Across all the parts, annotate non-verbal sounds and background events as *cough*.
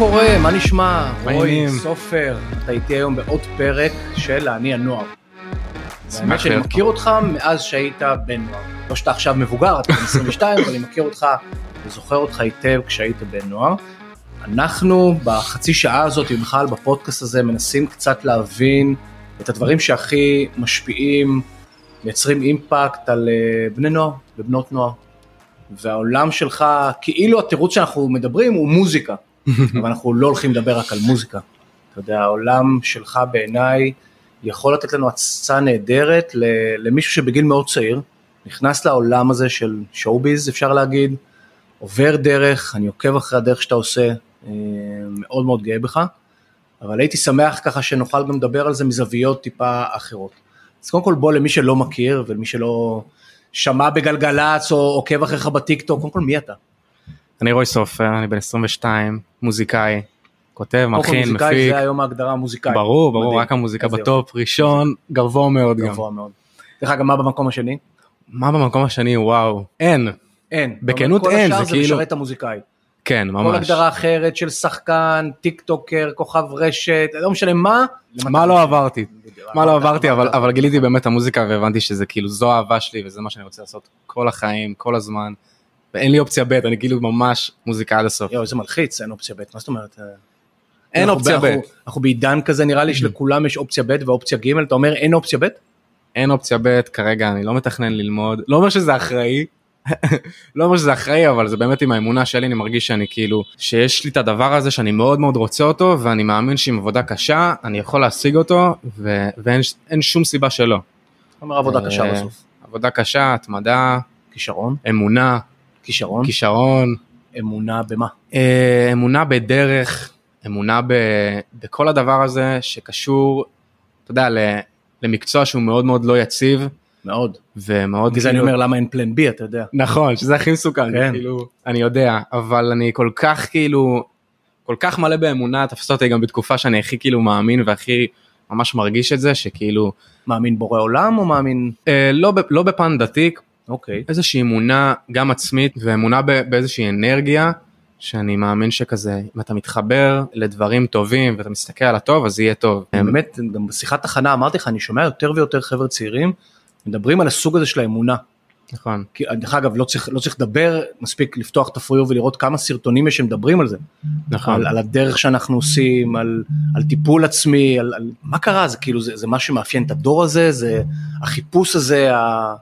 קורה? מה נשמע? רועי? סופר, אתה איתי היום בעוד פרק של אני הנוער. האמת שאני מכיר אותך מאז שהיית בן נוער. לא שאתה עכשיו מבוגר, אתה בן 22, אבל אני מכיר אותך וזוכר אותך היטב כשהיית בן נוער. אנחנו בחצי שעה הזאת, ובכלל בפודקאסט הזה, מנסים קצת להבין את הדברים שהכי משפיעים, מייצרים אימפקט על אה, בני נוער ובנות נוער. והעולם שלך, כאילו התירוץ שאנחנו מדברים הוא מוזיקה, אבל אנחנו לא הולכים לדבר רק על מוזיקה. אתה יודע, העולם שלך בעיניי יכול לתת לנו הצצה נהדרת למישהו שבגיל מאוד צעיר, נכנס לעולם הזה של שואו-ביז אפשר להגיד, עובר דרך, אני עוקב אחרי הדרך שאתה עושה, אה, מאוד מאוד גאה בך, אבל הייתי שמח ככה שנוכל גם לדבר על זה מזוויות טיפה אחרות. אז קודם כל בוא למי שלא מכיר ולמי שלא שמע בגלגלצ או עוקב אחריך בטיקטוק, קודם כל מי אתה? אני רוי סופר, אני בן 22, מוזיקאי, כותב, כל מלחין, מוזיקאי מפיק. זה היום ההגדרה המוזיקאי. ברור, ברור, מדהים. רק המוזיקה בטופ, ראשון, גבוה מאוד גם. גבוה מאוד. דרך אגב, מה במקום השני? מה במקום השני, וואו, אין. אין. בכנות כל אין, השאר זה כאילו- משרת המוזיקאי. כן, כל ממש. הגדרה אחרת של שחקן, טיקטוקר, כוכב רשת, לא משנה מה. מה לא עברתי? מה לא עברת, עברתי, אבל עברת. אבל גיליתי באמת את המוזיקה והבנתי שזה כאילו זו האהבה שלי וזה מה שאני רוצה לעשות כל החיים, כל הזמן. ואין לי אופציה ב', אני כאילו ממש מוזיקה עד הסוף. יואו, איזה מלחיץ, אין אופציה ב', מה זאת אומרת? אין אופציה ב'. אנחנו- בעידן כזה, נראה לי שלכולם יש אופציה ב' ואופציה ג', אתה אומר אין אופציה ב'? אין אופציה ב', כרגע אני לא מתכנן ללמוד, לא אומר שזה אחראי, *laughs* לא אומר שזה אחראי, אבל זה באמת עם האמונה שלי, אני מרגיש שאני כאילו, שיש לי את הדבר הזה שאני מאוד מאוד רוצה אותו, ואני מאמין שעם עבודה קשה, אני יכול להשיג אותו, ו- ואין אין שום סיבה שלא. אתה אומר עבודה קשה אה, בסוף. עבודה קשה, התמדה, כישרון, אמונה, כישרון, כישרון, אמונה במה? אה, אמונה בדרך, אמונה ב, בכל הדבר הזה שקשור, אתה יודע, ל- למקצוע שהוא מאוד מאוד לא יציב, מאוד. ומאוד בגלל זה אני כאילו- אומר למה אין פלן בי, אתה יודע. נכון שזה הכי מסוכן כן. כאילו אני יודע אבל אני כל כך כאילו כל כך מלא באמונה תפסת אותי גם בתקופה שאני הכי כאילו מאמין והכי ממש מרגיש את זה שכאילו מאמין בורא עולם או מאמין... אה, לא לא בפן דתי אוקיי. איזושהי אמונה גם עצמית ואמונה באיזושהי אנרגיה שאני מאמין שכזה אם אתה מתחבר לדברים טובים ואתה מסתכל על הטוב אז יהיה טוב. באמת, גם בשיחת הכנה אמרתי לך, אני שומע יותר ויותר חבר'ה צעירים מדברים על הסוג הזה של האמונה. נכון כי דרך אגב, לא צריך, לא צריך לדבר, מספיק לפתוח את הפריו ולראות כמה סרטונים יש שמדברים על זה. נכון על, על הדרך שאנחנו עושים, על, על טיפול עצמי, על, על מה קרה, זה כאילו, זה, זה מה שמאפיין את הדור הזה, זה החיפוש הזה, ה...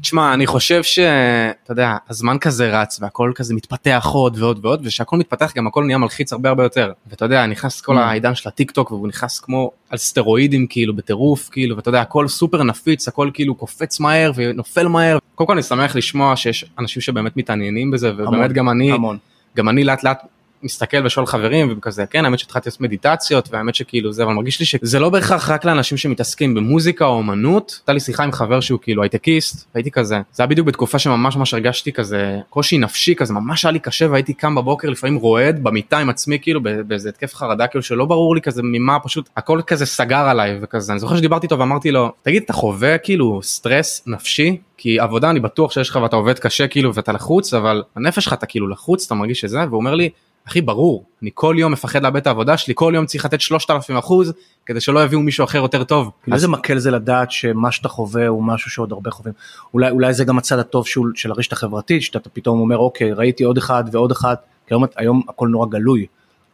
תשמע אני חושב שאתה יודע הזמן כזה רץ והכל כזה מתפתח עוד ועוד ועוד ושהכל מתפתח גם הכל נהיה מלחיץ הרבה הרבה יותר ואתה יודע נכנס כל Mm. העידן של הטיק טוק והוא נכנס כמו על סטרואידים כאילו בטירוף כאילו ואתה יודע הכל סופר נפיץ הכל כאילו קופץ מהר ונופל מהר קודם כל אני שמח לשמוע שיש אנשים שבאמת מתעניינים בזה ובאמת המון, גם אני המון. גם אני לאט לאט מסתכל ושואל חברים וכזה כן האמת שהתחלתי לעשות מדיטציות והאמת שכאילו זה אבל מרגיש לי שזה לא בהכרח רק לאנשים שמתעסקים במוזיקה או אמנות. הייתה לי שיחה עם חבר שהוא כאילו הייטקיסט והייתי כזה זה היה בדיוק בתקופה שממש ממש הרגשתי כזה קושי נפשי כזה ממש היה לי קשה והייתי קם בבוקר לפעמים רועד במיטה עם עצמי כאילו באיזה התקף חרדה כאילו שלא ברור לי כזה ממה פשוט הכל כזה סגר עליי וכזה. אני זוכר שדיברתי איתו ואמרתי לו תגיד אתה חווה כאילו סטרס נפשי? כי עבודה אני בטוח שיש לך ואתה עובד קשה כאילו ואתה לחוץ אבל הנפש שלך אתה כאילו לחוץ אתה מרגיש את זה והוא אומר לי אחי ברור אני כל יום מפחד לאבד את העבודה שלי כל יום צריך לתת 3,000 אחוז כדי שלא יביאו מישהו אחר יותר טוב. איזה מקל זה לדעת שמה שאתה חווה הוא משהו שעוד הרבה חווים. אולי, אולי זה גם הצד הטוב שהוא, של הרשת החברתית, שאתה פתאום אומר אוקיי ראיתי עוד אחד ועוד אחד, כי היום, היום הכל נורא גלוי.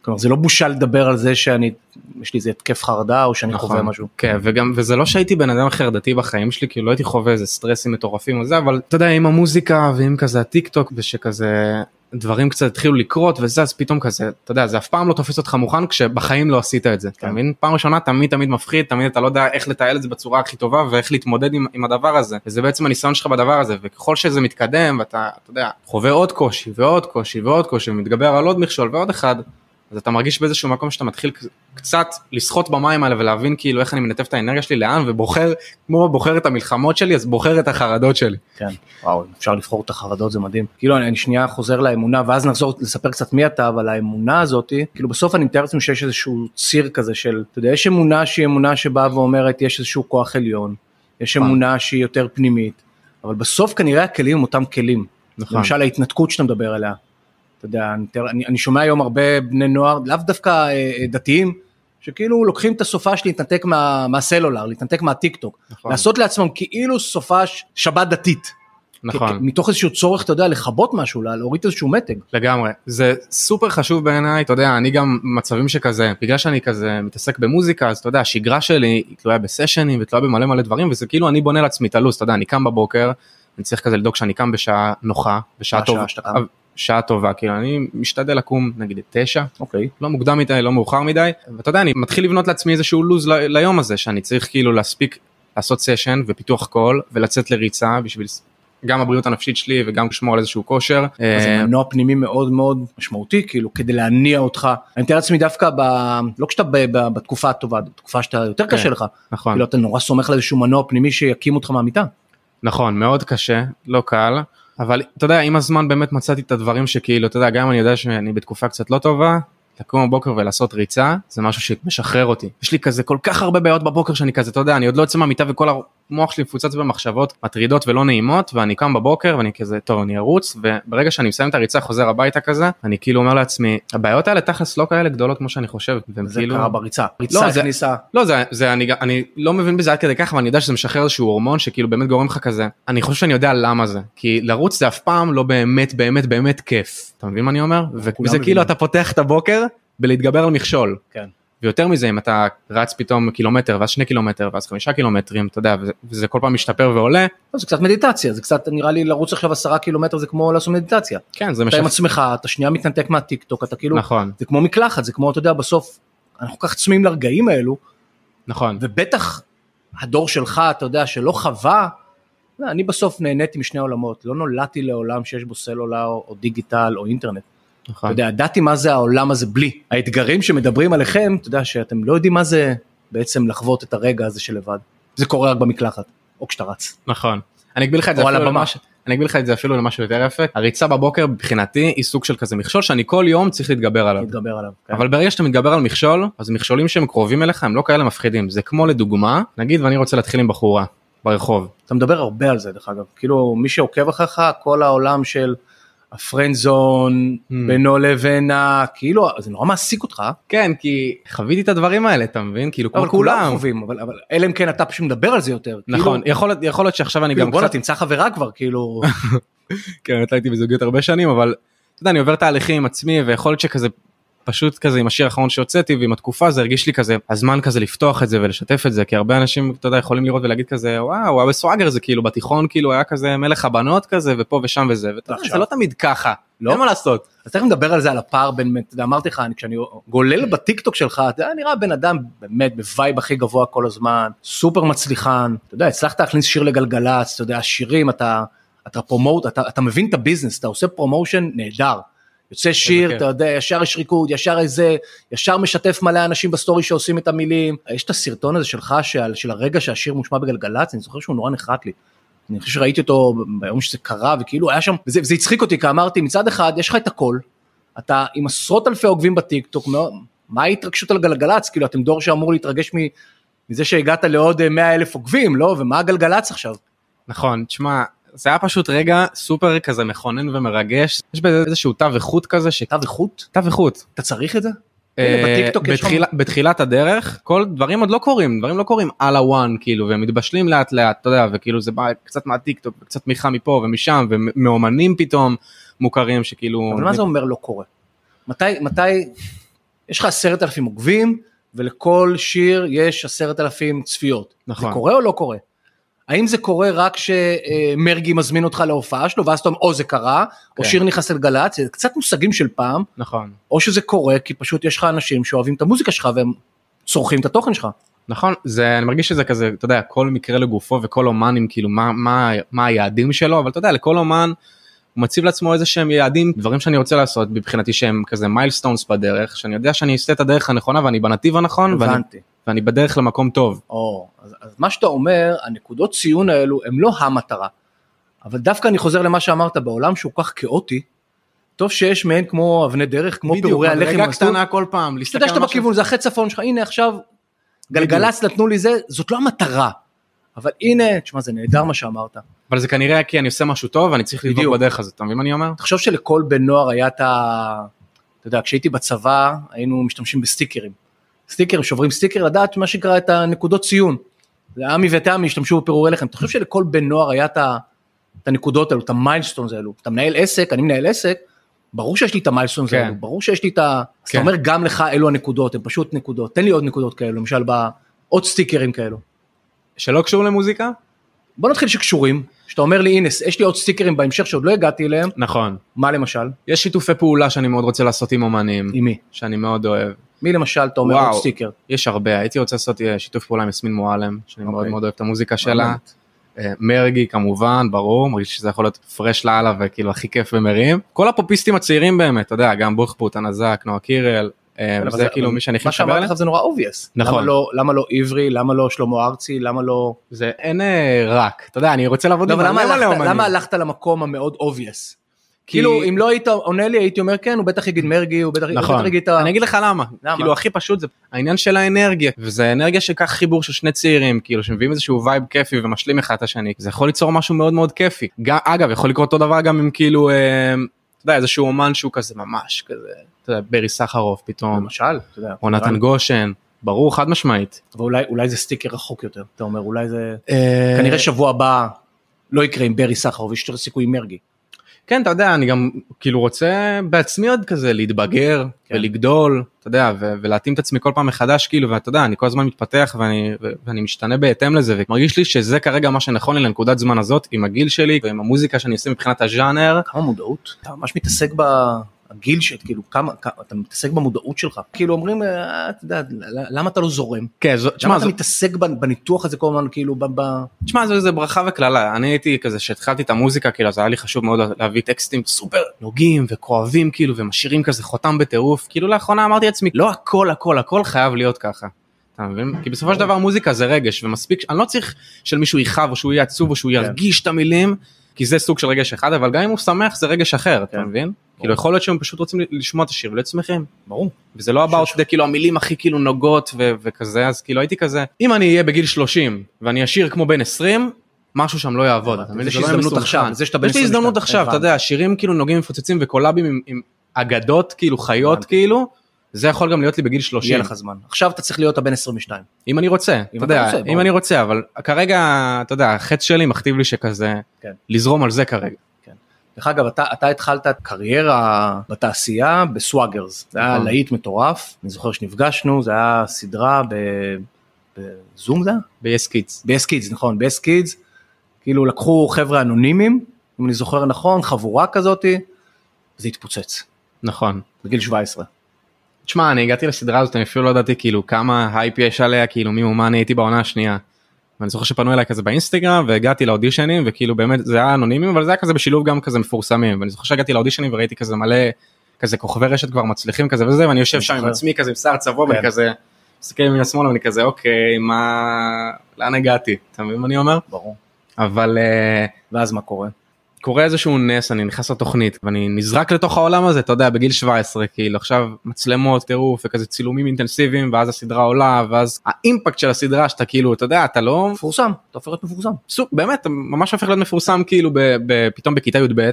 כלומר זה לא בושה לדבר על זה שאני, יש לי איזה התקף חרדה או שאני נכון. חווה משהו. כן וגם וזה לא שהייתי בן אדם חרדתי בחיים שלי כאילו לא הייתי חווה איזה סטרסים מטורפים וזה אבל אתה יודע עם המוזיקה ועם כזה הטיק טוק ושכזה דברים קצת התחילו לקרות וזה אז פתאום כזה אתה יודע זה אף פעם לא תופס אותך מוכן כשבחיים לא עשית את זה אתה כן. מבין פעם ראשונה תמיד תמיד מפחיד תמיד אתה לא יודע איך לתעל את זה בצורה הכי טובה ואיך להתמודד עם, עם הדבר הזה וזה בעצם הניסיון שלך בדבר הזה וככל שזה מתקדם ואתה אתה יודע חווה עוד קושי ועוד קושי ועוד קושי ומתגבר על עוד מכשול ועוד אחד אז אתה מרגיש באיזשהו מקום שאתה מתחיל קצת לשחות במים האלה ולהבין כאילו איך אני מנתב את האנרגיה שלי לאן ובוחר כמו בוחר את המלחמות שלי אז בוחר את החרדות שלי. כן, וואו, אפשר לבחור את החרדות זה מדהים. כאילו אני, אני שנייה חוזר לאמונה ואז נחזור לספר קצת מי אתה, אבל האמונה הזאתי, כאילו בסוף אני מתאר לעצמי שיש איזשהו ציר כזה של, אתה יודע, יש אמונה שהיא אמונה שבאה ואומרת יש איזשהו כוח עליון, יש נכון. אמונה שהיא יותר פנימית, אבל בסוף כנראה הכלים הם אותם כלים. נכון. למשל ההתנתקות שאתה מדבר עליה. אתה יודע, אני, אני, שומע היום הרבה בני נוער, לאו דווקא אה, אה, דתיים, שכאילו לוקחים את הסופש להתנתק מה, מהסלולר, להתנתק מהטיק טוק, נכון. לעשות לעצמם כאילו סופש שבת דתית. נכון. מתוך איזשהו צורך, אתה יודע, לכבות משהו, לה- להוריד איזשהו מתג. לגמרי זה סופר חשוב בעיניי אתה יודע אני גם מצבים שכזה בגלל שאני כזה מתעסק במוזיקה אז אתה יודע השגרה שלי היא תלויה בסשנים ותלויה במלא מלא דברים וזה כאילו אני בונה לעצמי את הלו"ז אתה יודע אני קם בבוקר אני צריך כזה לדאוג שאני קם בשעה נוחה בשעה טובה? שעה טובה כאילו אני משתדל לקום נגיד תשע אוקיי. לא מוקדם מדי לא מאוחר מדי ואתה יודע אני מתחיל לבנות לעצמי איזשהו לו"ז ל- ליום הזה שאני צריך כאילו להספיק לעשות סשן ופיתוח קול ולצאת לריצה בשביל גם הבריאות הנפשית שלי וגם לשמור על איזשהו כושר. אז אה, זה מנוע פנימי מאוד מאוד משמעותי, כאילו, כדי להניע אותך. אני מתאר לעצמי דווקא, ב... לא כשאתה ב... ב... בתקופה הטובה, בתקופה שאתה יותר קשה לך, נכון. כאילו אתה נורא סומך על איזשהו מנוע פנימי שיקים אותך מהמיטה. נכון מאוד קשה לא קל אבל אתה יודע עם הזמן באמת מצאתי את הדברים שכאילו אתה יודע גם אני יודע שאני בתקופה קצת לא טובה. לקום בבוקר ולעשות ריצה זה משהו שמשחרר אותי יש לי כזה כל כך הרבה בעיות בבוקר שאני כזה אתה יודע אני עוד לא יוצא מהמיטה וכל המוח שלי מפוצץ במחשבות מטרידות ולא נעימות ואני קם בבוקר ואני כזה טוב אני ארוץ וברגע שאני מסיים את הריצה חוזר הביתה כזה אני כאילו אומר לעצמי הבעיות האלה תכלס לא כאלה גדולות כמו שאני חושב. זה כאילו- קרה בריצה. ריצה זה- הכניסה. לא זה זה אני אני לא מבין בזה עד כדי כך אבל אני יודע שזה משחרר איזשהו הורמון שכאילו באמת גורם לך כזה אני חושב שאני יודע למה זה כי לרוץ זה אף פעם לא באמת באמת באמת כיף אתה מבין מה אני אומר וזה. כאילו אתה פותח את הבוקר בלהתגבר על מכשול כן. ויותר מזה אם אתה רץ פתאום קילומטר ואז שני קילומטר ואז חמישה קילומטרים אתה יודע וזה, וזה כל פעם משתפר ועולה לא, זה קצת מדיטציה, זה קצת נראה לי לרוץ עכשיו עשרה קילומטר זה כמו לעשות מדיטציה. כן זה אתה עם עצמך, אתה שנייה מתנתק מהטיק טוק, אתה כאילו, נכון זה כמו מקלחת, זה כמו, אתה יודע, בסוף, אנחנו כל כך צמאים לרגעים האלו, נכון ובטח הדור שלך, אתה יודע, שלא חווה, לא, אני בסוף נהניתי משני עולמות, לא נולדתי לעולם שיש בו סלולר או דיגיטל או אינטרנט. אתה נכון יודע, ידעתי מה זה העולם הזה בלי. האתגרים שמדברים עליכם, אתה יודע, שאתם לא יודעים מה זה בעצם לחוות את הרגע הזה של לבד. זה קורה רק במקלחת, או כשאתה רץ. נכון אני אגביל לך את זה אפילו. למש- אני אגביל לך את זה אפילו למשהו יותר יפה הריצה בבוקר מבחינתי היא סוג של כזה מכשול שאני כל יום צריך להתגבר עליו. להתגבר עליו. כן. אבל ברגע שאתה מתגבר על מכשול אז מכשולים שהם קרובים אליך הם לא כאלה מפחידים זה כמו לדוגמה נגיד ואני רוצה להתחיל עם בחורה ברחוב אתה מדבר הרבה על זה, דרך אגב. כאילו, מי שעוקב אחריך, כל העולם של הפרנד זון, Hmm. בינו לבין ה... כאילו, זה נורא מעסיק אותך. כן כי חוויתי את הדברים האלה אתה מבין כאילו כמו אבל כולם כולם חווים, אבל אבל אלא אם כן אתה פשוט מדבר על זה יותר. נכון כאילו, יכול יכול להיות שעכשיו אני כאילו, גם בואנה, קצת תמצא חברה כבר, כאילו... *laughs* כן הייתי בזוגיות הרבה שנים אבל אתה יודע אני עובר תהליכים עם עצמי ויכול להיות שכזה פשוט כזה עם השיר האחרון שהוצאתי ועם התקופה זה הרגיש לי כזה הזמן כזה לפתוח את זה ולשתף את זה כי הרבה אנשים אתה יודע יכולים לראות ולהגיד כזה וואו הוא היה בסוואגר זה כאילו בתיכון כאילו היה כזה מלך הבנות כזה ופה ושם וזה ואתה יודע, ועכשיו? זה לא תמיד ככה לא? אין מה לעשות. אז תכף נדבר על זה, על הפער בין, אמרתי לך, אני- כשאני גולל בטיקטוק שלך, אתה נראה בן אדם באמת ב vibe הכי גבוה כל הזמן, סופר מצליחן, אתה יודע, הצלחת להכניס שיר לגלגלצ, אתה יודע, שירים, אתה, אתה promote, אתה, אתה מבין את ה business, אתה עושה promotion נהדר. יוצא שיר. אתה יודע, ישר יש ריקוד, ישר איזה, ישר משתף מלא אנשים בסטורי שעושים את המילים. יש את הסרטון הזה שלך, של, של הרגע שהשיר מושמע בגלגלצ, אני זוכר שהוא נורא נחת לי. אני חושב שראיתי אותו ביום שזה קרה וכאילו היה שם וזה, וזה הצחיק אותי כי אמרתי מצד אחד יש לך את הכל אתה עם עשרות אלפי עוקבים בטיק טוק מאוד- מה ההתרגשות על גלגלצ כאילו אתם דור שאמור להתרגש מ- מזה שהגעת לעוד אה, 100 אלף עוקבים לא ומה הגלגלצ עכשיו נכון תשמע זה היה פשוט רגע סופר כזה מכונן ומרגש יש בזה איזשהו תו איכות כזה ש... תו איכות תו איכות. אתה צריך את זה? אה, בתחילת הדרך כל דברים עוד לא קורים דברים לא קורים על ה one כאילו והם מתבשלים לאט לאט אתה יודע וכאילו זה בא קצת מהטיק טוק וקצת תמיכה מפה ומשם ומאומנים פתאום מוכרים שכאילו אבל מה זה אומר לא קורה? מתי מתי יש לך עשרת אלפים עוקבים ולכל שיר יש עשרת אלפים צפיות. נכון. זה קורה או לא קורה? האם זה קורה רק שמרגי מזמין אותך להופעה שלו ואז אתה אומר או זה קרה או כן. שיר נכנס לגל"צ זה קצת מושגים של פעם נכון או שזה קורה כי פשוט יש לך אנשים שאוהבים את המוזיקה שלך והם צורכים את התוכן שלך. נכון זה אני מרגיש שזה כזה אתה יודע כל מקרה לגופו וכל אומן עם כאילו מה מה מה היעדים שלו אבל אתה יודע לכל אומן. הוא מציב לעצמו איזה שהם יעדים דברים שאני רוצה לעשות מבחינתי שהם כזה מיילסטונס בדרך שאני יודע שאני אעשה את הדרך הנכונה ואני בנתיב הנכון הבנתי. ואני בדרך למקום טוב. או, אז, אז מה שאתה אומר, הנקודות ציון האלו הם לא המטרה. אבל דווקא אני חוזר למה שאמרת, בעולם שהוא כך כאוטי, טוב שיש מעין כמו אבני דרך, כמו פירורי הלחם. רגע במסלול. קטנה כל פעם אתה להסתכל יודע על שאתה משהו. בכיוון, זה אחרי צפון שלך, הנה עכשיו גלגלצ נתנו לי זה, זאת לא המטרה. אבל הנה, תשמע, זה נהדר מה שאמרת. אבל זה כנראה כי אני עושה משהו טוב ואני צריך לדבוק בדיוק. בדרך הזאת, אתה מבין מה אני אומר? תחשוב שלכל בן נוער היה את ה... אתה יודע, כשהייתי בצבא היינו משתמשים בסטיקרים. סטיקרים, שוברים סטיקר, לדעת מה שנקרא את הנקודות ציון. עמי ותמי השתמשו בפירורי לחם. אתה חושב שלכל בן נוער היה את הנקודות האלו, את ה milestones האלו. אתה מנהל עסק, אני מנהל עסק, ברור שיש לי את ה milestones כן. האלו, ברור שיש לי את ה... אז אתה כן. אומר גם לך אלו הנקודות, הן פשוט נקודות. תן לי עוד נקודות כאלו, למשל בעוד סטיקרים כאלו. שלא קשור למוזיקה? בוא נתחיל שקשורים, שאתה אומר לי הנה יש לי עוד סטיקרים בהמשך שעוד לא הגעתי אליהם, נכון. מה למשל? יש שיתופי פעולה שאני מאוד רוצה לעשות עם אומנים, עם מי? שאני מאוד אוהב. מי למשל אתה אומר וואו. עוד סטיקר? יש הרבה, הייתי רוצה לעשות אה, שיתוף פעולה עם יסמין מועלם, שאני מאוד אוקיי. מאוד אוהב את המוזיקה שלה. אה, מרגי כמובן, ברור, מרגיש שזה יכול להיות פרש לאללה וכאילו הכי כיף ומרים. כל הפופיסטים הצעירים באמת, אתה יודע, גם בוכפוט, הנזק, נועה קירל, אה, זה כאילו מי שאני הכי מה מתחבר שאמרתי אליהם. לך זה נורא obvious. נכון. למה לא, למה לא עברי, למה לא שלמה ארצי, למה לא... זה אין רק, אתה יודע, אני רוצה לעבוד לא, עם אבל למה מלא מלא הלכת, אומנים. למה הלכת למקום המאוד obvious? כאילו אם לא היית עונה לי הייתי אומר כן הוא בטח יגיד מרגי הוא בטח נכון, יגיד את ה... אני אגיד לך למה? כאילו הכי פשוט זה העניין של האנרגיה, וזה אנרגיה שכך חיבור של שני צעירים, כאילו שמביאים איזשהו vibe כיפי ומשלים אחד את השני, זה יכול ליצור משהו מאוד מאוד כיפי. גם, אגב, יכול לקרות אותו דבר גם עם כאילו, אה, אתה יודע, איזשהו אומן שהוא כזה ממש כזה, אתה יודע, ברי סחרוף פתאום, למשל, או נתן גושן, ברור חד משמעית. אבל אולי זה סטיקר רחוק יותר אתה אומר אולי זה אה, כנראה שבוע הבא לא יקרה עם ברי סחרוף יש יותר סיכוי עם מרגי. כן, אתה יודע, אני גם כאילו רוצה בעצמי עוד כזה להתבגר כן. ולגדול, אתה יודע, ו- ולהתאים את עצמי כל פעם מחדש, כאילו, ואתה יודע, אני כל הזמן מתפתח ואני, ו- ואני משתנה בהתאם לזה, ומרגיש לי שזה כרגע מה שנכון לי לנקודת זמן הזאת, עם הגיל שלי ועם המוזיקה שאני עושה מבחינת הז'אנר. כמה מודעות אתה ממש מתעסק בגיל של כאילו כמה כמה- אתה מתעסק במודעות שלך כאילו אומרים אה, אתה יודע למה אתה לא זורם כן, זו- למה אתה זו- מתעסק בנ- בניתוח הזה כל הזמן כאילו ב- ב- תשמע, זו איזה ברכה וקללה, אני הייתי כזה, שהתחלתי את המוזיקה, כאילו, אז היה לי חשוב מאוד להביא טקסטים סופר נוגעים וכואבים, כאילו, ומשאירים כזה חותם בטירוף, כאילו, לאחרונה אמרתי לעצמי, לא הכל, הכל, הכל חייב להיות ככה. אתה מבין? כי בסופו של דבר מוזיקה זה רגש, ומספיק, אני לא צריך שלמישהו יכאב, או שהוא יהיה עצוב, או שהוא כן. ירגיש את המילים, כי זה סוג של רגש אחד, אבל גם אם הוא שמח זה רגש אחר, אתה כן. מבין? כאילו, יכול להיות שהם פשוט רוצים לשמוע את השיר ולהיות שמחים. ברור וזה לא about the כאילו המילים הכי כאילו נוגות ו- וכזה אז כאילו הייתי כזה אם אני אהיה בגיל 30 ואני אשיר כמו בן 20 משהו שם לא יעבוד. יש לא הזדמנות. עכשיו, זה שאתה בן יש לי הזדמנות 22, עכשיו אתה יודע שירים כאילו נוגעים מפוצצים וקולאבים עם- אגדות כאילו חיות. כאילו זה יכול גם להיות לי בגיל יהיה 30 לך זמן עכשיו אתה צריך להיות הבן 22 אם אני רוצה אם אתה יודע רוצה, אם ברור. אני רוצה אבל כרגע אתה יודע החץ שלי מכתיב לי שכזה כן. לזרום על זה כרגע. דרך אגב אתה, אתה התחלת קריירה בתעשייה בסוואגרס זה היה נכון. להיט מטורף אני זוכר שנפגשנו זה היה סדרה ב- בזום זה היה? ב-yes kids. ב-yes kids נכון ב-yes kids כאילו לקחו חבר'ה אנונימיים אם אני זוכר נכון חבורה כזאתי זה התפוצץ נכון. בגיל 17 תשמע אני הגעתי לסדרה הזאת אני אפילו לא ידעתי כאילו כמה הייפ יש עליה כאילו מי ומה אני הייתי בעונה השנייה. ואני זוכר שפנו אליי כזה באינסטגרם והגעתי לאודישנים וכאילו באמת זה היה אנונימי אבל זה היה כזה בשילוב גם כזה מפורסמים ואני זוכר שהגעתי לאודישנים וראיתי כזה מלא כזה כוכבי רשת כבר מצליחים כזה וזה ואני יושב שם עם. עצמי כזה עם שיער צבוע כן. ואני כזה מסתכל ימינה שמאלה ואני כזה אוקיי מה לאן הגעתי אתה מבין מה אני אומר ברור אבל אה, ואז מה קורה קורה איזשהו נס אני נכנס לתוכנית ואני נזרק לתוך העולם הזה אתה יודע בגיל 17 כאילו עכשיו מצלמות טירוף וכזה צילומים אינטנסיביים ואז הסדרה עולה ואז האימפקט של הסדרה שאתה כאילו אתה יודע אתה לא מפורסם אתה הופך להיות מפורסם סוג באמת אתה ממש הופך להיות מפורסם כאילו ב, ב, פתאום בכיתה י"ב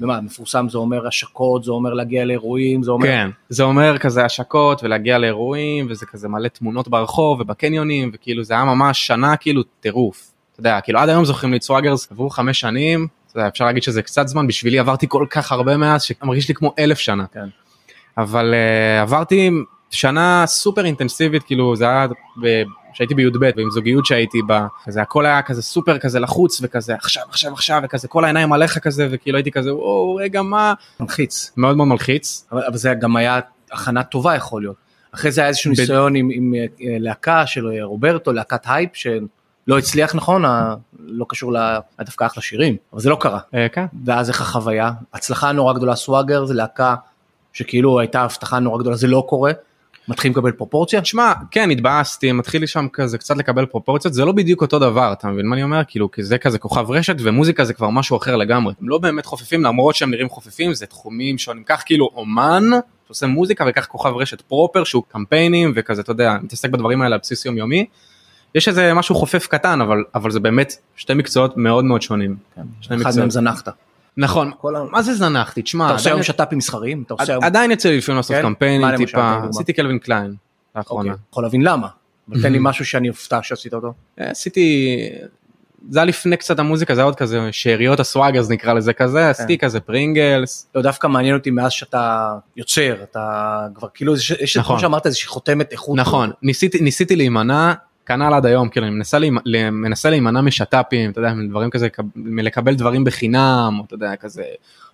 ומה מפורסם זה אומר השקות זה אומר להגיע לאירועים זה אומר כן זה אומר כזה השקות ולהגיע לאירועים וזה כזה מלא תמונות ברחוב ובקניונים וכאילו זה היה ממש שנה כאילו טירוף. אתה יודע כאילו עד היום זוכרים לי את סוואגרס עברו חמש שנים אפשר להגיד שזה קצת זמן בשבילי עברתי כל כך הרבה מאז שמרגיש לי כמו אלף שנה. כן. אבל uh, עברתי שנה סופר אינטנסיבית כאילו זה היה כשהייתי בי"ב ועם זוגיות שהייתי בה כזה הכל היה כזה סופר כזה לחוץ וכזה עכשיו עכשיו עכשיו וכזה כל העיניים עליך כזה וכאילו הייתי כזה וואו רגע מה מלחיץ מאוד מאוד מלחיץ. אבל, אבל זה גם היה הכנה טובה יכול להיות. אחרי זה היה איזשהו ב- ניסיון עם, עם אה, להקה של אה, רוברטו, להקת הייפ שלא הצליח נכון, לא קשור דווקא אחלה שירים, אבל זה לא קרה. אה, כן. ואז איך החוויה? הצלחה נורא גדולה סוואגר זה להקה שכאילו הייתה הבטחה נורא גדולה, זה לא קורה. מתחילים לקבל פרופורציה? תשמע כן התבאסתי מתחיל לי שם כזה קצת לקבל פרופורציות זה לא בדיוק אותו דבר אתה מבין מה אני אומר כאילו כי זה כזה כוכב רשת ומוזיקה זה כבר משהו אחר לגמרי הם לא באמת חופפים למרות שהם נראים חופפים זה תחומים שונים כך כאילו אומן שעושה מוזיקה וכך כוכב רשת proper שהוא קמפיינים וכזה אתה יודע מתעסק בדברים האלה על בסיס יומיומי. יש איזה משהו חופף קטן אבל אבל זה באמת שתי מקצועות מאוד מאוד שונים. כן. אחד מקצועות. מהם זנחת. נכון מה זה זנחתי תשמע אתה עושה היום שת"פים היום... עדיין יוצא לי לפעמים לעשות כן? קמפיינים טיפה. עשיתי קלווין קליין לאחרונה. אוקיי, יכול להבין למה. אבל תן לי *laughs* משהו שאני אופתע שעשית אותו. אה, עשיתי זה היה לפני קצת המוזיקה זה היה עוד כזה שאריות הסוואג אז נקרא לזה כזה עשיתי כזה פרינגלס לא, דווקא מעניין אותי מאז שאתה יוצר, אתה כבר כאילו, יש- יש, נכון. כמו שאמרת, איזושהי חותמת איכות. נכון ניסיתי ניסיתי להימנע כנ"ל עד היום כאילו אני מנסה להימ- ל- מנסה להימנע משת"פים אתה יודע דברים כזה קב- מלקבל דברים בחינם או אתה יודע כזה.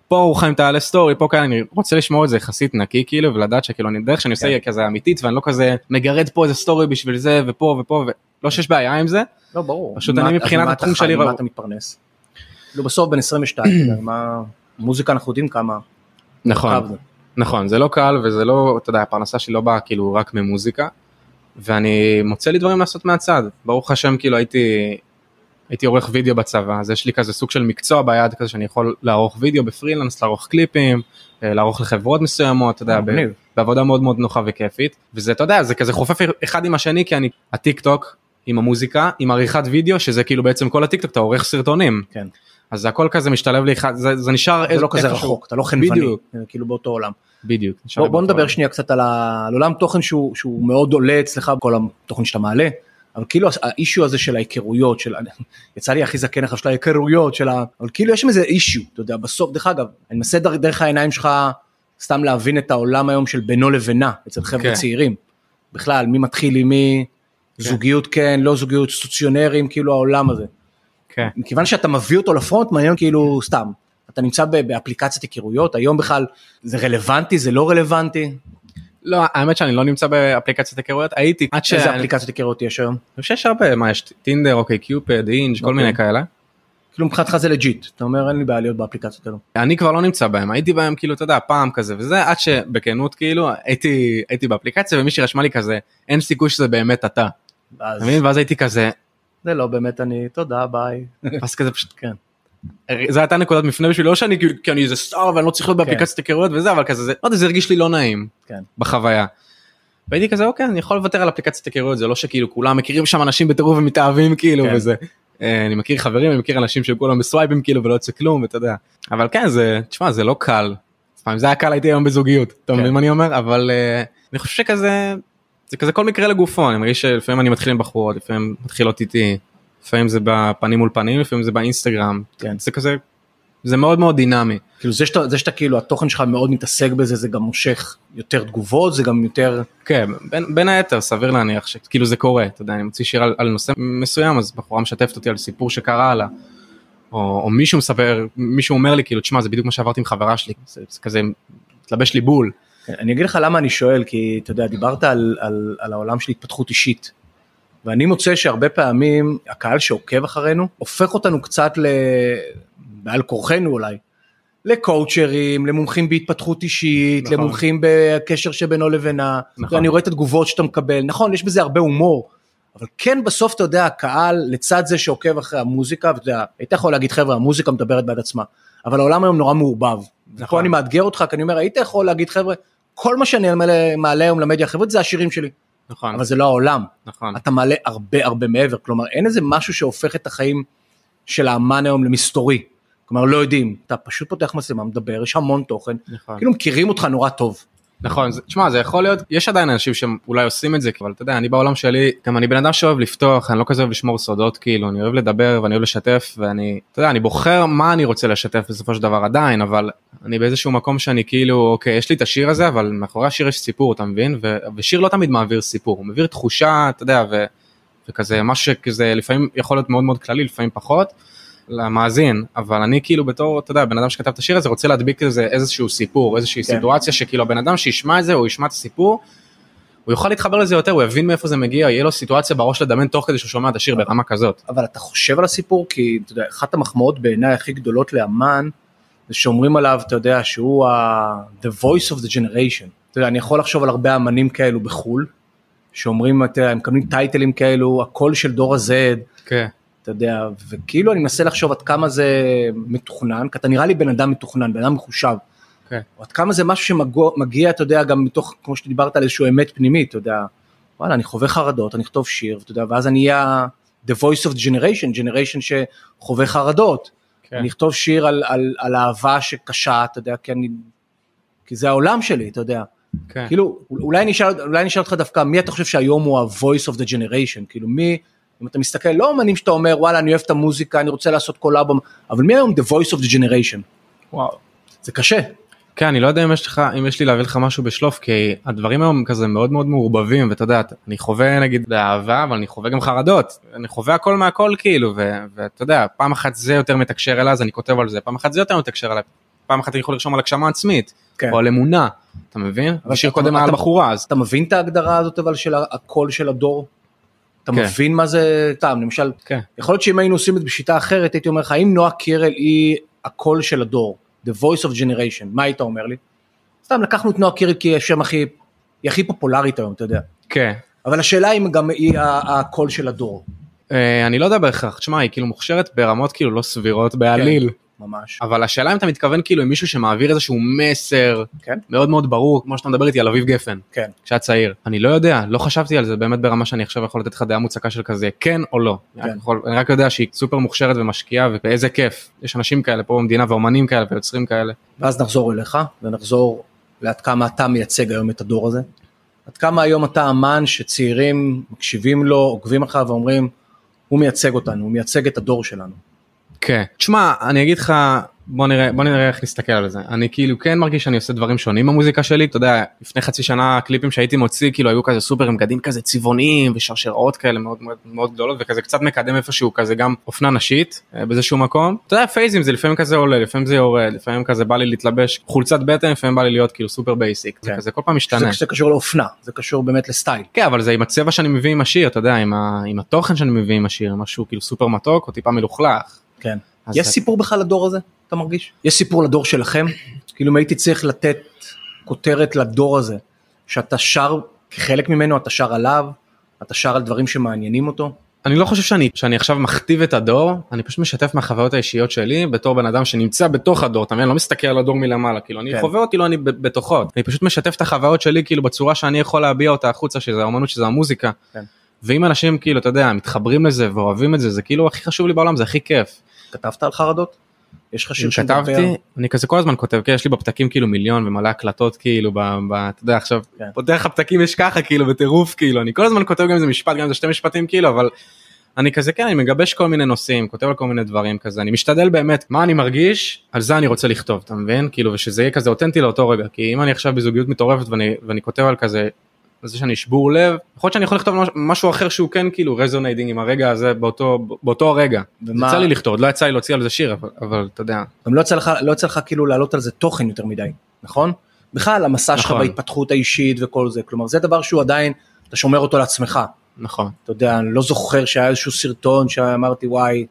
פה הוא חיים תעלה סטורי פה כאלה אני רוצה לשמור את זה יחסית נקי כאילו ולדעת שכאילו אני דרך שאני עושה כן. היא כזה אמיתית ואני לא כזה מגרד פה איזה סטורי בשביל זה ופה ופה ולא שיש בעיה עם זה לא, ברור. פשוט מה- אני מבחינת התחום שלי ראו- אתה מתפרנס? כאילו בסוף בן 22, אתה יודע, מה... מוזיקה אנחנו יודעים כמה... נכון. נכון זה לא קל וזה לא אתה יודע הפרנסה שלי לא באה כאילו רק ממוזיקה. ואני מוצא לי דברים לעשות מהצד ברוך השם כאילו הייתי הייתי עורך וידאו בצבא אז יש לי כזה סוג של מקצוע ביד כזה שאני יכול לערוך וידאו בפרילנס לערוך קליפים אה, לערוך לחברות מסוימות אתה יודע ב-. בעבודה מאוד מאוד נוחה וכיפית וזה אתה יודע זה כזה חופף אחד עם השני כי אני הטיק טוק עם המוזיקה עם עריכת וידאו שזה כאילו בעצם כל הטיק טוק אתה עורך סרטונים כן. אז הכל כזה משתלב לי זה, זה נשאר זה לא כזה איפשהו- רחוק, אתה לא חנווני, בדיוק. כאילו באותו עולם. בדיוק בוא, בוא נדבר. שנייה קצת על, ה... על עולם תוכן שהוא, שהוא מאוד עולה אצלך בכל התוכן שאתה מעלה. אבל כאילו האישו הזה של ההיכרויות של *laughs* יצא לי הכי זקן לך של ההיכרויות של ה... אבל כאילו יש שם איזה אישו אתה יודע בסוף דרך אגב אני מנסה דרך, דרך העיניים שלך סתם להבין את העולם היום של בינו לבינה אצל חבר'ה כן. צעירים. בכלל מי מתחיל עם מי זוגיות כן לא זוגיות situationships כאילו העולם הזה. כן. מכיוון שאתה מביא אותו ל front מעניין כאילו סתם אתה נמצא באפליקציית היכרויות היום בכלל זה רלוונטי זה לא רלוונטי לא האמת שאני לא נמצא באפליקציית היכרויות הייתי עד ש... איזה אפליקציות היכרויות יש היום? אני חושב שיש הרבה מה יש Tinder OkCupid Hinge כל אוקיי. מיני כאלה. כאילו מבחינתך זה legit אתה אומר אין לי בעיה להיות באפליקציות האלו. אני כבר לא נמצא בהם הייתי בהם כאילו אתה יודע פעם כזה וזה עד שבכנות כאילו הייתי הייתי באפליקציה ומישהי רשמה לי כזה אין סיכוי שזה באמת אתה. אז? ואז הייתי כזה זה לא באמת אני תודה ביי. אז כזה פשוט כן. זה הייתה נקודת מפנה בשבילי לא שאני כאילו כי אני איזה סטאר ואני לא צריך להיות באפליקציית היכרויות וזה אבל כזה זה לא יודע זה הרגיש לי לא נעים כן. בחוויה. והייתי כזה אוקיי אני יכול לוותר על אפליקציית היכרויות זה לא שכאילו כולם מכירים שם אנשים בטירוף ומתאהבים כאילו כן. וזה. אה, אני מכיר חברים אני מכיר אנשים שכולם בסווייפים כאילו ולא יוצא כלום ואתה יודע אבל כן זה תשמע זה לא קל. פעם זה היה קל הייתי היום בזוגיות אתה כן. מבין מה אני אומר אבל אה, אני חושב שכזה זה כזה כל מקרה לגופו אני מרגיש שלפעמים אני מתחיל עם בחורות לפעמים מתחילות איתי לפעמים זה בפנים מול פנים לפעמים זה באינסטגרם כן. זה כזה זה מאוד מאוד דינמי. כאילו זה שאתה זה שאתה כאילו התוכן שלך מאוד מתעסק בזה זה גם מושך יותר תגובות זה גם יותר כן בין, בין היתר סביר להניח שכאילו זה קורה אתה יודע אני מוציא שיר על, על נושא מסוים אז בחורה משתפת אותי על סיפור שקרה לה. או, או מישהו מספר מישהו אומר לי כאילו תשמע זה בדיוק מה שעברתי עם חברה שלי זה, זה כזה מתלבש לי בול. כן, אני אגיד לך למה אני שואל כי אתה יודע דיברת על, על, על העולם של התפתחות אישית. ואני מוצא שהרבה פעמים הקהל שעוקב אחרינו הופך אותנו קצת ל... בעל כורחנו אולי. לקואוצ'רים, למומחים בהתפתחות אישית, נכון. למומחים בקשר שבינו לבינה, נכון. ואני רואה את התגובות שאתה מקבל, נכון יש בזה הרבה הומור, אבל כן בסוף אתה יודע הקהל לצד זה שעוקב אחרי המוזיקה, ואתה יודע, היית יכול להגיד חבר'ה המוזיקה מדברת בעד עצמה, אבל העולם היום נורא מעורבב, ופה נכון. אני מאתגר אותך כי אני אומר היית יכול להגיד חבר'ה, כל מה שאני מעלה היום למדיה החברתית זה השירים שלי, נכון. אבל זה לא העולם, נכון. אתה מעלה הרבה הרבה מעבר, כלומר אין איזה משהו שהופך את החיים של האמן היום למסתורי, כלומר לא יודעים, אתה פשוט פותח מצלמה, מדבר, יש המון תוכן, נכון. כאילו מכירים אותך נורא טוב. נכון, תשמע זה יכול להיות, יש עדיין אנשים שאולי עושים את זה, אבל אתה יודע, אני בעולם שלי, גם אני בן אדם שאוהב לפתוח, אני לא כזה אוהב לשמור סודות, כאילו, אני אוהב לדבר ואני אוהב לשתף, ואני, אתה יודע, אני בוחר מה אני רוצה לשתף בסופו של דבר עדיין, אבל אני באיזשהו מקום שאני כאילו, אוקיי, יש לי את השיר הזה, אבל מאחורי השיר יש סיפור, אתה מבין? ו- ושיר לא תמיד מעביר סיפור, הוא מעביר תחושה, אתה יודע, ו- וכזה, משהו שכזה, לפעמים יכול להיות מאוד מאוד כללי, לפעמים פחות. למאזין אבל אני כאילו בתור אתה יודע בן אדם שכתב את השיר הזה רוצה להדביק לזה איזשהו סיפור איזושהי כן. סיטואציה שכאילו הבן אדם שישמע את זה הוא ישמע את הסיפור. הוא יוכל להתחבר לזה יותר הוא יבין מאיפה זה מגיע יהיה לו סיטואציה בראש לדמיין תוך כדי שהוא שומע את השיר ברמה כזאת. אבל אתה חושב על הסיפור כי אתה יודע אחת המחמאות בעיניי הכי גדולות לאמן זה שאומרים עליו אתה יודע שהוא ה- the voice of the generation. אתה יודע אני יכול לחשוב על הרבה אמנים כאלו בחול שאומרים אתה הם מקבלים טייטלים כאלו הקול של דור ה-Z כן. אתה יודע וכאילו אני מנסה לחשוב עד כמה זה מתוכנן כי אתה נראה לי בן אדם מתוכנן בן אדם מחושב. כן. עד כמה זה משהו שמגיע אתה יודע גם מתוך כמו שדיברת על איזשהו אמת פנימית אתה יודע. וואלה, אני חווה חרדות, אני אכתוב שיר, ואתה יודע, ואז אני אהיה the voice of generation, generation שחווה חרדות. כן. אני אכתוב שיר על, על, על אהבה שקשה, אתה יודע, כי אני, כי זה העולם שלי, אתה יודע. כן. כאילו, אולי אני אשאל אותך דווקא, מי אתה חושב שהיום הוא ה-voice of the generation? כאילו, מי, אם אתה מסתכל, לא אמנים שאתה אומר, וואלה, אני אוהב את המוזיקה, אני רוצה לעשות כל אלבום, אבל מי היום the voice of the generation? וואו. זה קשה. כן, אני לא יודע אם יש לך, אם יש לי להביא לך משהו בשלוף, כי הדברים היום כזה מאוד מאוד מעורבבים, ואתה יודע, אני חווה נגיד באהבה, אבל אני חווה גם חרדות, אני חווה הכל מהכל כאילו, ואתה יודע, פעם אחת זה יותר מתקשר אליי, אז אני כותב על זה, פעם אחת זה יותר מתקשר אליי, פעם אחת אני יכול לרשום על הגשמה עצמית, כן. או על אמונה, אתה מבין? אבל אתה- קודם על בחורה, אז אתה מבין את ההגדרה הזאת אבל של הקול של הדור? אתה כן. מבין מה זה, סתם, למשל, כן, יכול להיות שאם היינו עושים את זה בשיטה אחרת, הייתי אומר לך, האם נועה קירל היא הקול של הדור, the voice of generation, מה היית אומר לי? סתם, לקחנו את נועה קירל כי השם הכי, היא הכי פופולרית היום, אתה יודע. כן. אבל השאלה אם גם היא הקול של הדור, אה, אני לא יודע בהכרח, תשמע, היא כאילו מוכשרת ברמות כאילו לא סבירות בעליל. ממש. אבל השאלה אם אתה מתכוון כאילו עם מישהו שמעביר איזשהו מסר כן. מאוד מאוד ברור כמו שאתה מדבר איתי על אביב גפן כן. כשהיה צעיר אני לא יודע לא חשבתי על זה באמת ברמה שאני עכשיו יכול לתת לך דעה מוצקה של כזה כן או לא אני, כן. יכול, אני רק יודע שהיא סופר מוכשרת ומשקיעה ואיזה כיף יש אנשים כאלה פה במדינה ואומנים כאלה ויוצרים כאלה ואז נחזור אליך ונחזור לעד כמה אתה מייצג היום את הדור הזה. עד כמה היום אתה אמן שצעירים מקשיבים לו, עוקבים אחריו ואומרים, הוא מייצג אותנו, הוא מייצג את הדור שלנו. כן. תשמע, אני אגיד לך, בוא נראה, בוא נראה איך נסתכל על זה. אני כאילו כן מרגיש שאני עושה דברים שונים במוזיקה שלי, אתה יודע, לפני חצי שנה הקליפים שהייתי מוציא כאילו היו כזה סופר עם בגדים כזה צבעוניים ושרשראות כאלה מאוד מאוד, מאוד גדולות וכזה קצת מקדם איפשהו כזה גם אופנה נשית אה, באיזשהו מקום. אתה יודע phase ים זה לפעמים כזה עולה, לפעמים זה יורד, לפעמים כזה בא לי להתלבש חולצת בטן, לפעמים בא לי להיות כאילו super basic, זה כן. כזה כל פעם משתנה. זה, זה קשור לאופנה, זה קשור באמת לסטייל. כן אבל זה עם הצבע שאני מביא עם השיר, אתה יודע, עם, ה, עם התוכן שאני מביא עם השיר, משהו כאילו סופר מתוק או טיפה מלוכלך. כן. יש זה- סיפור בכלל לדור הזה, אתה מרגיש? יש סיפור לדור שלכם? כאילו אם הייתי צריך לתת כותרת לדור הזה, שאתה שר כחלק ממנו, אתה שר עליו, אתה שר על דברים שמעניינים אותו. אני לא חושב שאני, שאני עכשיו מכתיב את הדור, אני פשוט משתף מהחוויות האישיות שלי בתור בן אדם שנמצא בתוך הדור, אתה מבין? לא מסתכל על הדור מלמעלה, כאילו אני כן. חווה אותי, לא אני בתוכו, אני פשוט משתף את החוויות שלי כאילו בצורה שאני יכול להביע אותה החוצה, שזה האמנות, שזה המוזיקה. כן. ואם אנשים כאילו, אתה יודע, מתחברים לזה ואוהבים את זה, זה כאילו הכי חשוב לי בעולם, זה הכי כיף. כתבת על חרדות? יש לך שיר שמדבר? כתבתי, אני כזה כל הזמן כותב, כן, יש לי בפתקים כאילו מיליון ומלא הקלטות כאילו, ב, ב, אתה יודע עכשיו, כן. פותח לך פתקים יש ככה כאילו בטירוף כאילו, אני כל הזמן כותב גם איזה משפט, גם איזה שתי משפטים כאילו, אבל אני כזה כן, אני מגבש כל מיני נושאים, כותב על כל מיני דברים כזה, אני משתדל באמת, מה אני מרגיש, על זה אני רוצה לכתוב, אתה מבין? כאילו, ושזה יהיה כזה אותנטי לאותו רגע, כי אם אני עכשיו בזוגיות מטורפת ואני, ואני כותב על כזה, על זה שאני שבור לב, יכול להיות שאני יכול לכתוב מש- משהו אחר שהוא כן כאילו resonating עם הרגע הזה באותו, באותו הרגע. ומה- יצא לי לכתוב, לא יצא לי להוציא על זה שיר, אבל, אבל אתה יודע, גם לא יצא לך, לא יצא לך כאילו להעלות על זה תוכן יותר מדי, נכון? בכלל המסע שלך נכון. בהתפתחות האישית וכל זה, כלומר זה דבר שהוא עדיין, אתה שומר אותו לעצמך. נכון. אתה יודע, אני לא זוכר שהיה איזשהו סרטון שאמרתי וואי,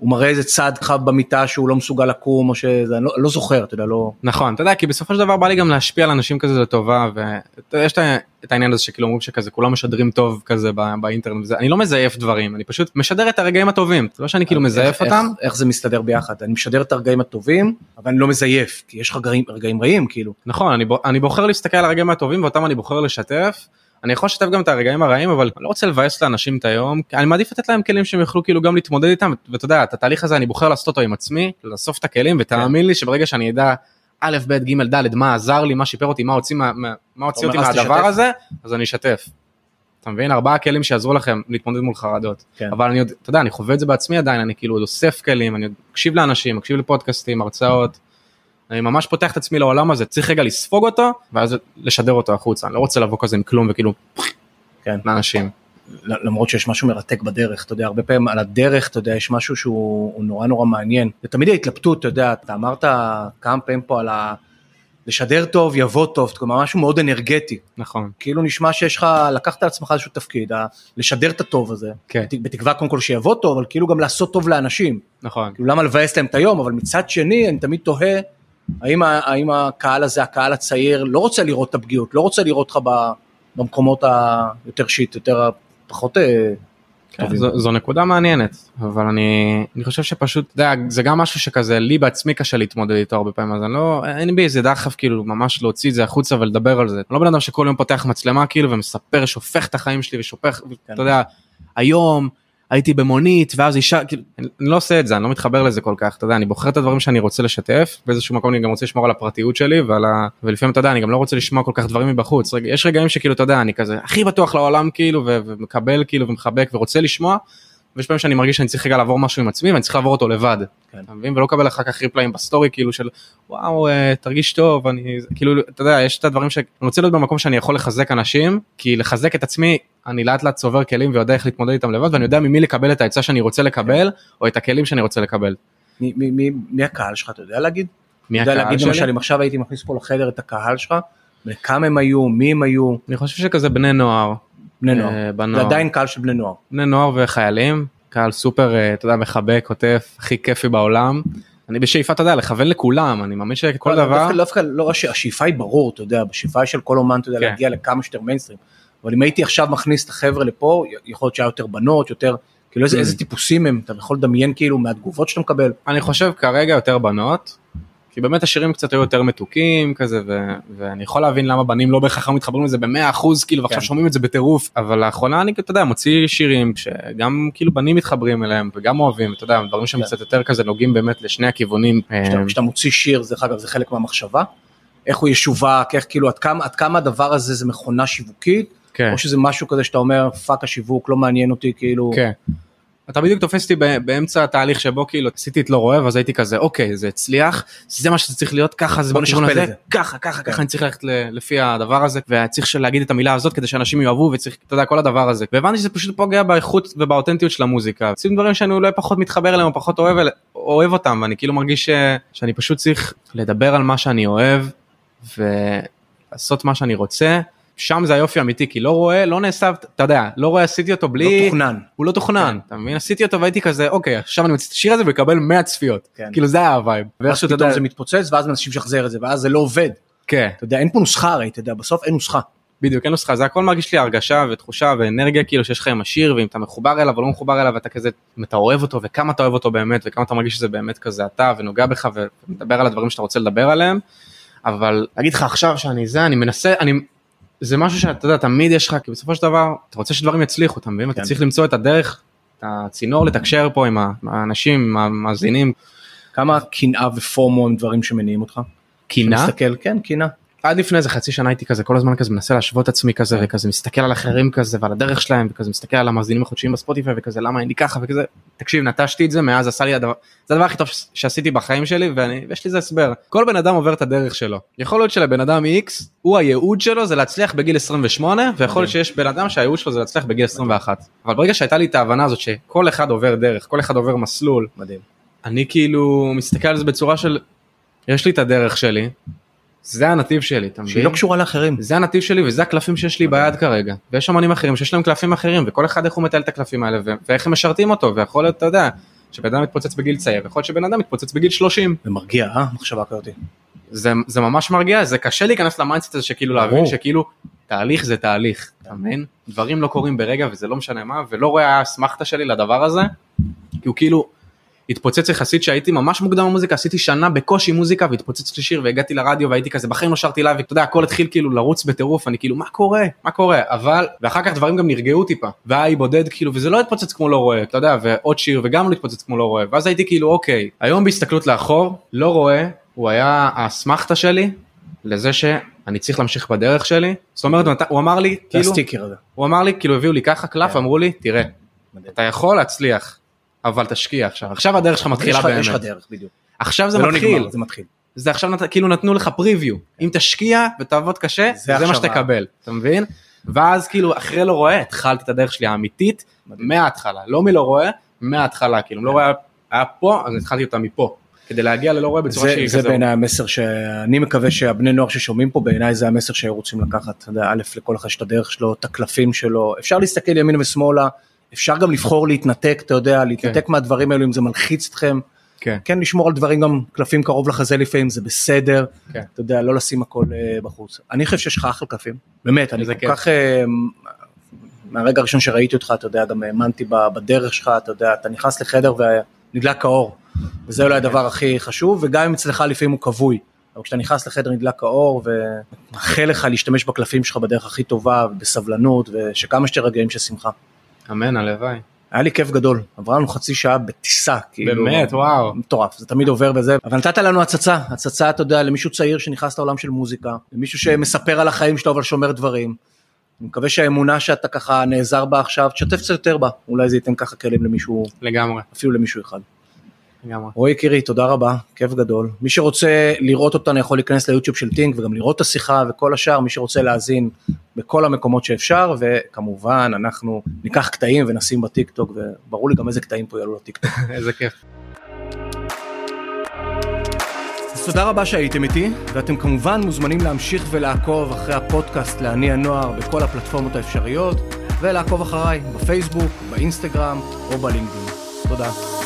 הוא מראה איזה צד לך במיטה שהוא לא מסוגל לקום או שזה, אני לא, לא זוכר, אתה יודע, לא... נכון, אתה יודע, כי בסופו של דבר בא לי גם להשפיע על אנשים כזה לטובה, ויש את העניין הזה שכאילו אומרים שכזה כולם משדרים טוב כזה בא- באינטרנט, וזה, אני לא מזייף דברים, אני פשוט משדר את הרגעים הטובים, זה לא שאני כאילו מזייף איך, אותם, איך, איך זה מסתדר ביחד? אני משדר את הרגעים הטובים, אבל אני לא מזייף, כי יש לך רגעים, רגעים רעים, כאילו. נכון, אני בוחר להסתכל על הרגעים הטובים ואותם אני בוחר לשתף. אני יכול לשתף גם את הרגעים הרעים אבל אני לא רוצה לבאס לאנשים את היום אני מעדיף לתת להם כלים שהם יוכלו כאילו גם להתמודד איתם ואתה יודע את התהליך הזה אני בוחר לעשות אותו עם עצמי לאסוף את הכלים ותאמין לי שברגע שאני אדע א' ב' ג' ד' מה עזר לי מה שיפר אותי מה הוציא מה, מה, הוציא אותי מהדבר. הזה אז אני אשתף. אתה מבין ארבעה כלים שיעזרו לכם להתמודד מול חרדות כן. אבל אני עוד אתה יודע אני חווה את זה בעצמי עדיין אני כאילו עוד אוסף כלים אני עוד מקשיב לאנשים מקשיב לפודקאסטים הרצאות. אני ממש פותח את עצמי לעולם הזה צריך רגע לספוג אותו ואז לשדר אותו החוצה אני לא רוצה לבוא כזה עם כלום וכאילו כן. לאנשים. למרות שיש משהו מרתק בדרך, אתה יודע, הרבה פעמים על הדרך, אתה יודע, יש משהו שהוא הוא נורא נורא מעניין. זה תמיד ההתלבטות, אתה יודע, אתה אמרת כמה פעמים פה על ה... לשדר טוב יבוא טוב, כלומר משהו מאוד אנרגטי. נכון כאילו נשמע שיש לך, לקחת על עצמך איזשהו תפקיד, ה- לשדר את הטוב הזה. כן בת- בתקווה קודם כל שיבוא טוב, אבל כאילו גם לעשות טוב לאנשים. נכון כאילו למה לבאס להם את היום, אבל מצד שני אני תמיד תוהה, האם, האם הקהל הזה, הקהל הצעיר, לא רוצה לראות את הפגיעות, לא רוצה לראות אותך במקומות היותר שיט, יותר, פחות, אה, כן. זו, זו נקודה מעניינת אבל אני אני חושב שפשוט יודע, זה גם משהו שכזה לי בעצמי קשה להתמודד איתו הרבה פעמים אז אני לא אין בי איזה דחף כאילו ממש להוציא את זה החוצה ולדבר על זה אני לא בן אדם שכל יום פותח מצלמה כאילו ומספר שופך את החיים שלי ושופך כן. אתה יודע היום הייתי במונית ואז אישה כאילו אני לא עושה את זה אני לא מתחבר לזה כל כך אתה יודע אני בוחר את הדברים שאני רוצה לשתף באיזשהו מקום אני גם רוצה לשמור על הפרטיות שלי ועל ה... ולפעמים אתה יודע אני גם לא רוצה לשמוע כל כך דברים מבחוץ רגע, יש רגעים שכאילו אתה יודע אני כזה הכי בטוח לעולם כאילו ומקבל כאילו ומחבק ורוצה לשמוע. ויש פעמים שאני מרגיש שאני צריך רגע לעבור משהו עם עצמי ואני צריך לעבור אותו לבד. כן. אתה מבין ולא לקבל אחר כך reply ים בסטורי כאילו של וואו אה, תרגיש טוב אני כאילו אתה יודע יש את הדברים שאני רוצה להיות במקום שאני יכול לחזק אנשים כי לחזק את עצמי אני לאט לאט צובר כלים ויודע איך להתמודד איתם לבד ואני יודע ממי לקבל את העצה שאני רוצה לקבל או את הכלים שאני רוצה לקבל. מי- מי- מי- מי הקהל שלך אתה יודע להגיד? מי אתה יודע הקהל להגיד למשל שלי? אם עכשיו הייתי מכניס פה לחדר את הקהל שלך, כמה הם היו, מי הם היו, אני חושב שכזה בני נוער. בני נוער. אה, זה בנוער. עדיין קהל של בני נוער. בני נוער וחיילים קהל סופר אה, אתה יודע מחבק כותף הכי כיפי בעולם. אני בשאיפה אתה יודע לכוון לכולם אני מאמין שכל דבר דווקא, לא, הש- השאיפה היא ברור, אתה יודע, בשאיפה של כל אומן, אתה יודע, כן. להגיע לכמה שיותר מיינסטרים. אבל אם הייתי עכשיו מכניס את החבר'ה לפה, יכול להיות שהיה יותר בנות, יותר, כאילו איזה, Mm. איזה טיפוסים הם, אתה יכול לדמיין כאילו מהתגובות שאתה מקבל. אני חושב כרגע יותר בנות. כי באמת השירים קצת היו יותר מתוקים כזה ו- ואני יכול להבין למה בנים לא בהכרח מתחברים לזה במאה אחוז כאילו ועכשיו כן. שומעים את זה בטירוף אבל לאחרונה אני אתה יודע מוציא שירים שגם כאילו בנים מתחברים אליהם וגם אוהבים אתה יודע דברים שהם כן. קצת יותר כזה נוגעים באמת לשני הכיוונים. כשאתה, אה, כשאתה מוציא שיר, זה, דרך אגב, זה חלק מהמחשבה. איך הוא ישווק, איך כאילו, עד כמה, עד כמה הדבר הזה זה מכונה שיווקית, כן. או שזה משהו כזה שאתה אומר, fuck השיווק, לא מעניין אותי, כאילו, כן. אתה בדיוק תופס אותי באמצע התהליך שבו כאילו עשיתי את לא רואה ואז הייתי כזה אוקיי זה הצליח זה מה שזה צריך להיות ככה זה בוא נשכפל את זה. ככה ככה כן. ככה אני צריך ללכת לפי הדבר הזה וצריך להגיד את המילה הזאת כדי שאנשים יאהבו וצריך אתה יודע כל הדבר הזה והבנתי שזה פשוט פוגע באיכות ובאותנטיות של המוזיקה עושים דברים שאני אולי פחות מתחבר אליהם או פחות אוהב אוהב אותם ואני כאילו מרגיש ש- שאני פשוט צריך לדבר על מה שאני אוהב ולעשות מה שאני רוצה. שם זה היופי האמיתי כי לא רואה לא נעשה אתה יודע לא רואה עשיתי אותו לא בלי תוכנן. הוא לא תוכנן, אתה מבין? עשיתי אותו והייתי כזה, אוקיי, עכשיו אני מוציא את השיר הזה ויקבל 100 צפיות. כן. כאילו זה היה ה vibe. ואז ואיכשהו אתה פתאום יודע, זה מתפוצץ, ואז מנסים לשחזר את זה, ואז זה לא עובד. כן, אתה יודע, אין פה נוסחה הרי, אתה יודע, בסוף אין נוסחה. בדיוק, אין נוסחה, זה הכל מרגיש לי הרגשה ותחושה ואנרגיה כאילו שיש לך עם השיר ואם אתה מחובר אליו או לא מחובר אליו אתה כזה, אם אתה אוהב אותו וכמה אתה אוהב אותו באמת וכמה אתה מרגיש שזה באמת כזה אתה ונוגע בך ומדבר על הדברים שאתה רוצה לדבר עליהם. אבל להגיד לך עכשיו שאני זה, אני מנסה, אני... זה משהו שאתה יודע, תמיד יש לך, כי בסופו של דבר, אתה רוצה שדברים יצליחו, אתה מבין? אתה כן. צריך למצוא את הדרך, את הצינור לתקשר פה עם האנשים, עם המאזינים. כמה קנאה ופומו הם דברים שמניעים אותך? מסתכל, כן, קנאה. עד לפני איזה חצי שנה הייתי כזה כל הזמן כזה מנסה להשוות עצמי כזה. וכזה מסתכל על אחרים כזה ועל הדרך שלהם וכזה מסתכל על המאזינים החודשיים בספוטיפיי וכזה למה אין לי ככה וכזה תקשיב נטשתי את זה מאז עשה לי הדבר זה הדבר הכי טוב שעשיתי בחיים שלי ואני ויש לי זה הסבר כל בן אדם עובר את הדרך שלו יכול להיות שלבן אדם X הוא הייעוד שלו זה להצליח בגיל 28 ויכול להיות שיש בן אדם שהייעוד שלו זה להצליח בגיל 21 אבל ברגע שהייתה לי את ההבנה הזאת שכל אחד עובר דרך כל אחד עובר מסלול מדהים. אני כאילו מסתכל על זה בצורה של יש לי את הדרך שלי זה הנתיב שלי אתה מבין? שהיא לא קשורה לאחרים. זה הנתיב שלי וזה הקלפים שיש לי ביד כרגע ויש אמנים אחרים שיש להם קלפים אחרים וכל אחד איך הוא מטייל את הקלפים האלה ואיך הם משרתים אותו ויכול להיות אתה יודע שבן אדם מתפוצץ בגיל צעיר יכול להיות שבן אדם מתפוצץ בגיל 30 זה מרגיע, אה? מחשבה כזאת. זה, זה ממש מרגיע זה קשה להיכנס ל mindset הזה שכאילו. להבין שכאילו תהליך זה תהליך אתה מבין דברים לא קורים ברגע וזה לא משנה מה ולא רואה האסמכתה שלי לדבר הזה כי הוא כאילו התפוצץ יחסית שהייתי ממש מוקדם במוזיקה עשיתי שנה בקושי מוזיקה והתפוצץ לי שיר והגעתי לרדיו והייתי כזה בחיים לא שרתי live ואתה יודע הכל התחיל כאילו לרוץ בטירוף אני כאילו מה קורה מה קורה אבל ואחר כך דברים גם נרגעו טיפה והיה בודד כאילו וזה לא התפוצץ כמו לא רואה אתה יודע ועוד שיר וגם לא התפוצץ כמו לא רואה ואז הייתי כאילו אוקיי היום בהסתכלות לאחור לא רואה הוא היה האסמכתה שלי לזה שאני צריך להמשיך בדרך שלי זאת אומרת הוא אמר לי כאילו. הוא אמר לי כאילו הביאו לי ככה קלף כן. אמרו לי תראה. אתה יכול להצליח אבל תשקיע עכשיו. עכשיו הדרך שלך מתחילה לך- יש לך באמת. דרך, בדיוק. עכשיו זה זה לא מתחיל נגמר, זה מתחיל. זה עכשיו נת... כאילו נתנו לך פריוויו אם תשקיע ותעבוד קשה זה זה, מה שתקבל. אתה מבין? ואז כאילו אחרי לא רואה התחלתי את הדרך שלי האמיתית. מההתחלה. לא מלא רואה מההתחלה כאילו. לא רואה היה פה אז התחלתי אותה מפה כדי להגיע ללא רואה בצורה זה, שהיא זה כזו. בעיניי המסר שאני מקווה שהבני נוער ששומעים פה בעיניי זה המסר שהיו רוצים לקחת. אתה יודע, א' לכל אחד יש את הדרך שלו, את הקלפים שלו, אפשר להסתכל ימינה ושמאלה, אפשר גם לבחור להתנתק, אתה יודע, להתנתק מהדברים האלו אם זה מלחיץ אתכם. כן. כן, לשמור על דברים גם קלפים קרוב לחזה לפעמים זה בסדר, כן. אתה יודע, לא לשים הכל אה, בחוץ. אני חושב שיש לך אחלה קלפים, באמת, אני כל כיף. כך, אה, מהרגע הראשון שראיתי אותך, אתה יודע, גם האמנתי בדרך שלך, אתה יודע, אתה נכנס לחדר ונדלק האור, וזה אולי הדבר הכי חשוב, וגם אם אצלך לפעמים הוא כבוי, אבל כשאתה נכנס לחדר נדלק האור, ומאחל לך להשתמש בקלפים שלך בדרך הכי טובה, בסבלנות, ושכמה שיותר רגעים של שמחה. אמן, הלוואי. היה לי כיף גדול, עברה לנו חצי שעה בטיסה, כאילו, באמת, וואו. מטורף, זה תמיד עובר בזה, אבל נתת לנו הצצה, הצצה, אתה יודע, למישהו צעיר שנכנס לעולם של מוזיקה, למישהו שמספר על החיים שלו אבל שומר דברים. אני מקווה שהאמונה שאתה ככה נעזר בה עכשיו, תשתף קצת יותר בה, אולי זה ייתן ככה כלים למישהו, לגמרי, אפילו למישהו אחד. רועי יקירי, תודה רבה, כיף גדול. מי שרוצה לראות אותנו יכול להיכנס ליוטיוב של טינק וגם לראות את השיחה וכל השאר, מי שרוצה להאזין בכל המקומות שאפשר, וכמובן אנחנו ניקח קטעים ונשים בטיק טוק, וברור לי גם איזה קטעים פה יעלו לטיק טוק. *laughs* איזה כיף. אז תודה רבה שהייתם איתי, ואתם כמובן מוזמנים להמשיך ולעקוב אחרי הפודקאסט לעיני הנוער בכל הפלטפורמות האפשריות, ולעקוב אחריי בפייסבוק, באינסטגרם או בלינקדאין. תודה.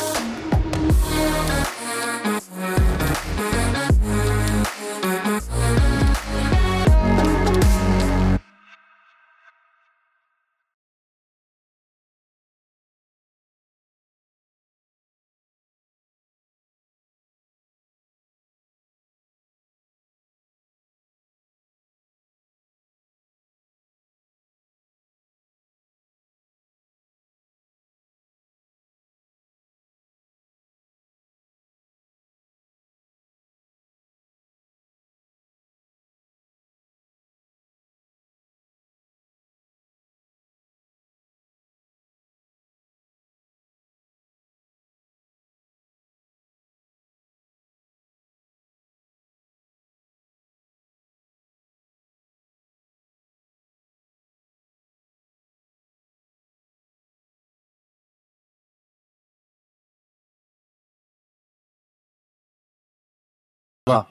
Love.